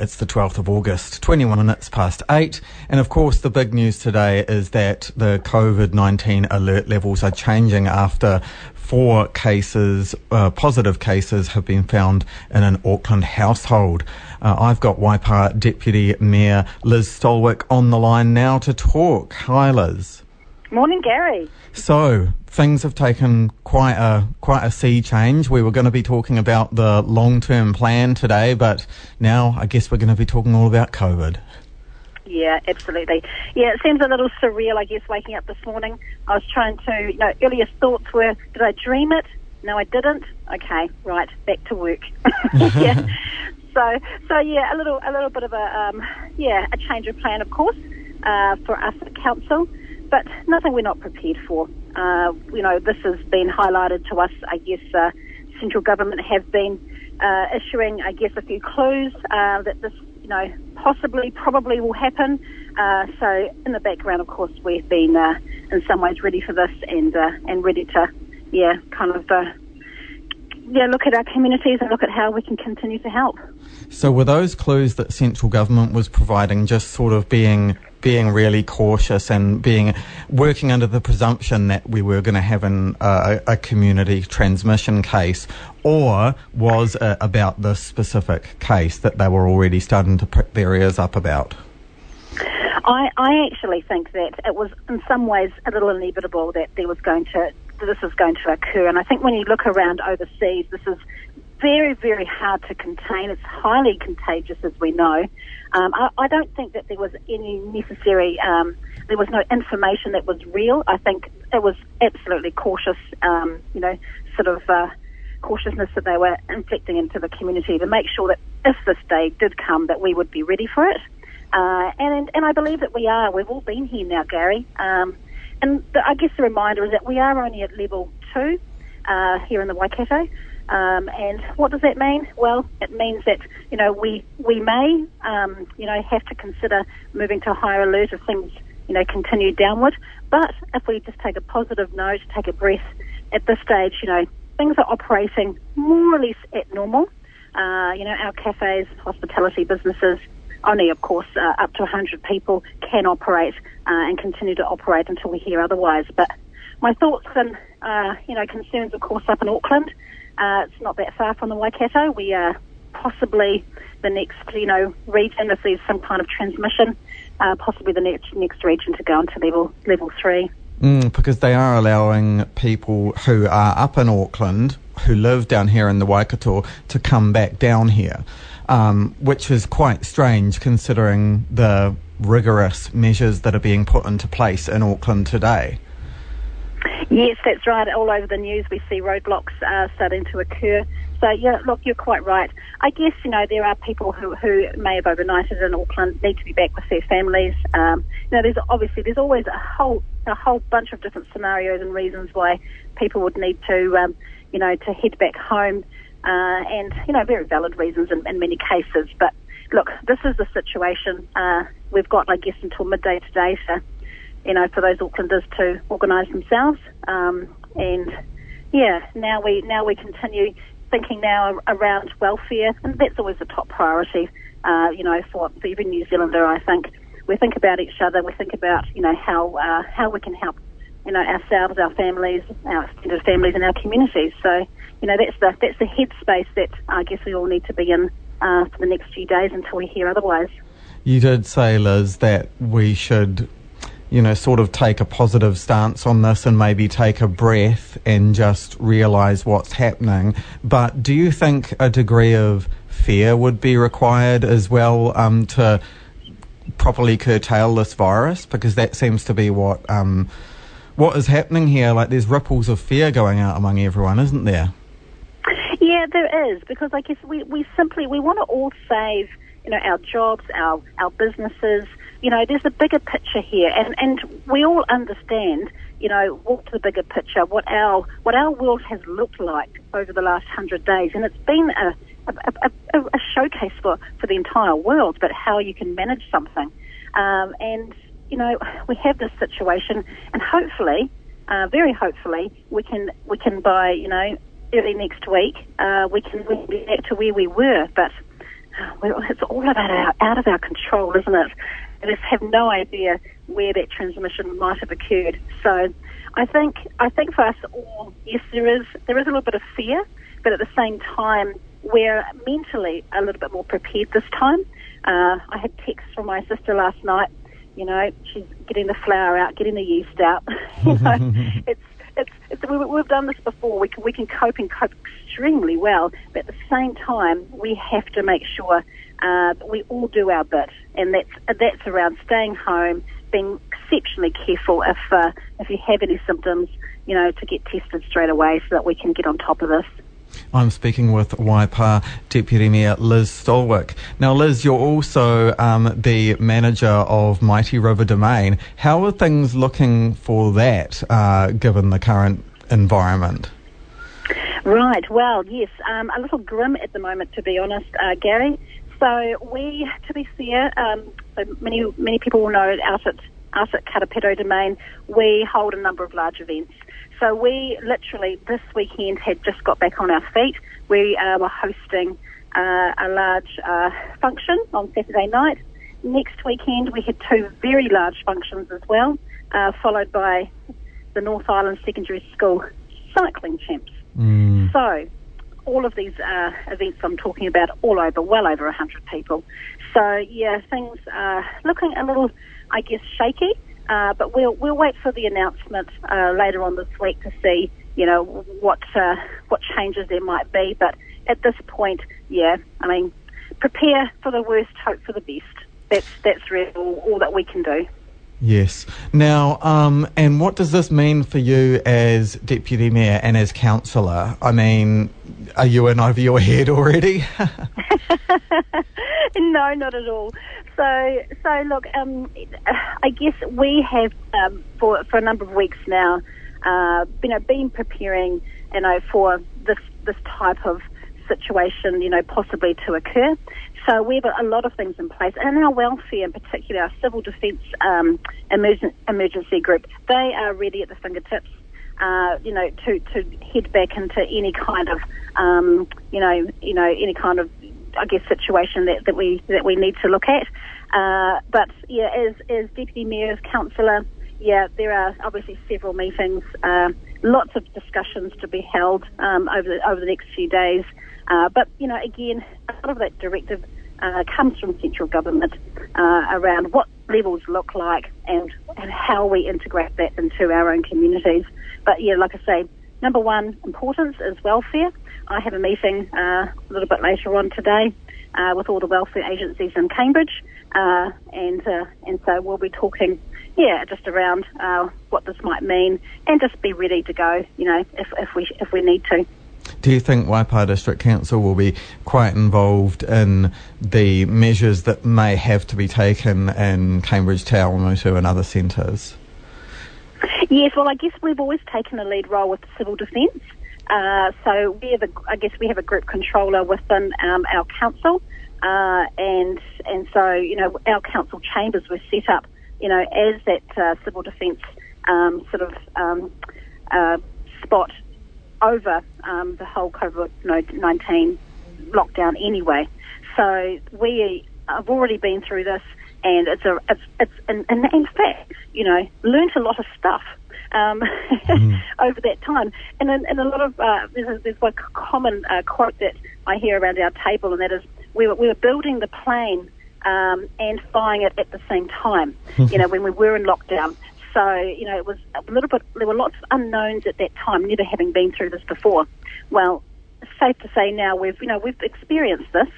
It's the 12th of August, 21 minutes past 8. And of course, the big news today is that the COVID 19 alert levels are changing after four cases, uh, positive cases, have been found in an Auckland household. Uh, I've got Waipa Deputy Mayor Liz Stolwyk on the line now to talk. Hi, Liz. Morning, Gary. So things have taken quite a quite a sea change. We were going to be talking about the long term plan today, but now I guess we're going to be talking all about COVID. Yeah, absolutely. Yeah, it seems a little surreal, I guess, waking up this morning. I was trying to, you know, earliest thoughts were, did I dream it? No, I didn't. Okay, right, back to work. yeah. So, so yeah, a little, a little bit of a, um, yeah, a change of plan, of course, uh, for us at council but nothing we're not prepared for. Uh, you know, this has been highlighted to us. I guess uh, central government have been uh, issuing, I guess, a few clues uh, that this, you know, possibly, probably will happen. Uh, so, in the background, of course, we've been uh, in some ways ready for this and and ready to, yeah, kind of. Yeah, look at our communities and look at how we can continue to help. So, were those clues that central government was providing just sort of being being really cautious and being working under the presumption that we were going to have an, uh, a community transmission case, or was it about this specific case that they were already starting to prick their ears up about? I, I actually think that it was in some ways a little inevitable that there was going to this is going to occur, and I think when you look around overseas, this is very, very hard to contain. It's highly contagious, as we know. Um, I, I, don't think that there was any necessary, um, there was no information that was real. I think it was absolutely cautious, um, you know, sort of uh, cautiousness that they were inflicting into the community to make sure that if this day did come, that we would be ready for it. Uh, and and I believe that we are. We've all been here now, Gary. Um, and the, I guess the reminder is that we are only at level two uh, here in the Waikato. Um, and what does that mean? Well, it means that you know we we may um, you know have to consider moving to higher alert if things you know continue downward. But if we just take a positive note, take a breath, at this stage, you know things are operating more or less at normal. Uh, you know our cafes, hospitality businesses, only of course uh, up to 100 people can operate uh, and continue to operate until we hear otherwise. But my thoughts and uh, you know concerns, of course, up in Auckland. Uh, it's not that far from the Waikato. We are possibly the next, you know, region if there's some kind of transmission, uh, possibly the next next region to go into level level three. Mm, because they are allowing people who are up in Auckland, who live down here in the Waikato, to come back down here, um, which is quite strange considering the rigorous measures that are being put into place in Auckland today. Yes, that's right. All over the news, we see roadblocks uh, starting to occur. So, yeah, look, you're quite right. I guess, you know, there are people who, who may have overnighted in Auckland, need to be back with their families. Um, you know, there's obviously, there's always a whole, a whole bunch of different scenarios and reasons why people would need to, um, you know, to head back home. Uh, and, you know, very valid reasons in, in many cases. But look, this is the situation. Uh, we've got, I guess, until midday today to you know, for those Aucklanders to organise themselves. Um, and yeah, now we now we continue thinking now around welfare, and that's always a top priority. Uh, you know, for, for every New Zealander, I think we think about each other. We think about you know how uh, how we can help you know ourselves, our families, our extended families, and our communities. So you know that's the that's the headspace that I guess we all need to be in uh, for the next few days until we hear otherwise. You did say, Liz, that we should you know, sort of take a positive stance on this and maybe take a breath and just realize what's happening. But do you think a degree of fear would be required as well um, to properly curtail this virus? Because that seems to be what um, what is happening here. Like there's ripples of fear going out among everyone, isn't there? Yeah, there is. Because I guess we, we simply we want to all save you know our jobs, our our businesses you know, there's a bigger picture here, and, and we all understand, you know, what's the bigger picture, what our what our world has looked like over the last hundred days, and it's been a a, a, a, showcase for, for the entire world, but how you can manage something. Um, and, you know, we have this situation, and hopefully, uh, very hopefully, we can, we can by, you know, early next week, uh, we can be back to where we were. But well, it's all about our, out of our control, isn't it? And we just have no idea where that transmission might have occurred. So, I think I think for us all, yes, there is there is a little bit of fear, but at the same time, we're mentally a little bit more prepared this time. Uh, I had texts from my sister last night. You know, she's getting the flour out, getting the yeast out. you know, it's it's, it's we, we've done this before. We can we can cope and cope extremely well, but at the same time, we have to make sure uh, that we all do our bit, and that's that's around staying home, being exceptionally careful if uh, if you have any symptoms, you know, to get tested straight away so that we can get on top of this. I'm speaking with Waipa Deputy Mayor Liz Stolwyk. Now, Liz, you're also um, the manager of Mighty River Domain. How are things looking for that, uh, given the current environment? Right. Well, yes, um, a little grim at the moment, to be honest, uh, Gary. So we, to be fair, um, so many many people will know out at out at Karapiro Domain, we hold a number of large events. So we literally this weekend had just got back on our feet. We uh, were hosting uh, a large uh, function on Saturday night. Next weekend we had two very large functions as well, uh, followed by the North Island Secondary School cycling champs. Mm. So all of these uh, events I'm talking about all over, well over 100 people. So yeah, things are looking a little, I guess, shaky. Uh, but we'll we'll wait for the announcement uh, later on this week to see, you know, what uh, what changes there might be. But at this point, yeah, I mean, prepare for the worst, hope for the best. That's that's really all, all that we can do. Yes. Now, um, and what does this mean for you as deputy mayor and as councillor? I mean, are you in over your head already? no, not at all. So, so look, um, I guess we have um, for for a number of weeks now, uh, you know, been preparing, you know, for this this type of situation, you know, possibly to occur. So we have a lot of things in place, and our welfare, in particular, our civil defence um, emergen- emergency group, they are ready at the fingertips. Uh, you know, to to head back into any kind of, um, you know, you know, any kind of I guess, situation that, that we that we need to look at. Uh, but yeah, as as deputy mayor, as councillor, yeah, there are obviously several meetings, uh, lots of discussions to be held um, over the, over the next few days. Uh, but you know, again, lot of that directive uh, comes from central government uh, around what levels look like and and how we integrate that into our own communities. But yeah, like I say, number one importance is welfare. I have a meeting uh, a little bit later on today uh, with all the welfare agencies in Cambridge, uh, and uh, and so we'll be talking, yeah, just around uh, what this might mean, and just be ready to go, you know, if, if we if we need to. Do you think Waipa District Council will be quite involved in the measures that may have to be taken in Cambridge, Te Awamutu and other centres? Yes, well, I guess we've always taken a lead role with civil defence. Uh, so we have a, I guess we have a group controller within um, our council, uh, and and so you know our council chambers were set up, you know, as that uh, civil defence um, sort of um, uh, spot over um, the whole COVID nineteen lockdown anyway. So we have already been through this, and it's a it's it's and, and in fact, you know, learnt a lot of stuff um, mm. over that time. And, in, and a lot of uh, there's, there's one common uh, quote that I hear around our table, and that is we were, we were building the plane um, and flying it at the same time. you know, when we were in lockdown. So you know, it was a little bit. There were lots of unknowns at that time, never having been through this before. Well, safe to say now we've you know we've experienced this.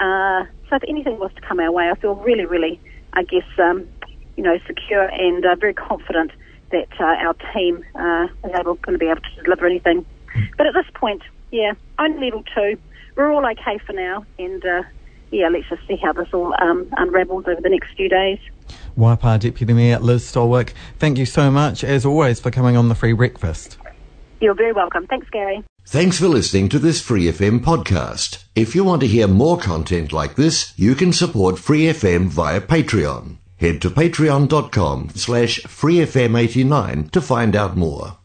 Uh, so if anything was to come our way, I feel really, really, I guess, um, you know, secure and uh, very confident that uh, our team uh, is able going to be able to deliver anything. But at this point, yeah, only level two. We're all okay for now, and uh, yeah, let's just see how this all um, unravels over the next few days. Waipa Deputy Mayor Liz Stolwyk, thank you so much, as always, for coming on the free breakfast. You're very welcome. Thanks, Gary. Thanks for listening to this Free FM podcast. If you want to hear more content like this, you can support Free FM via Patreon. Head to patreon.com slash freefm89 to find out more.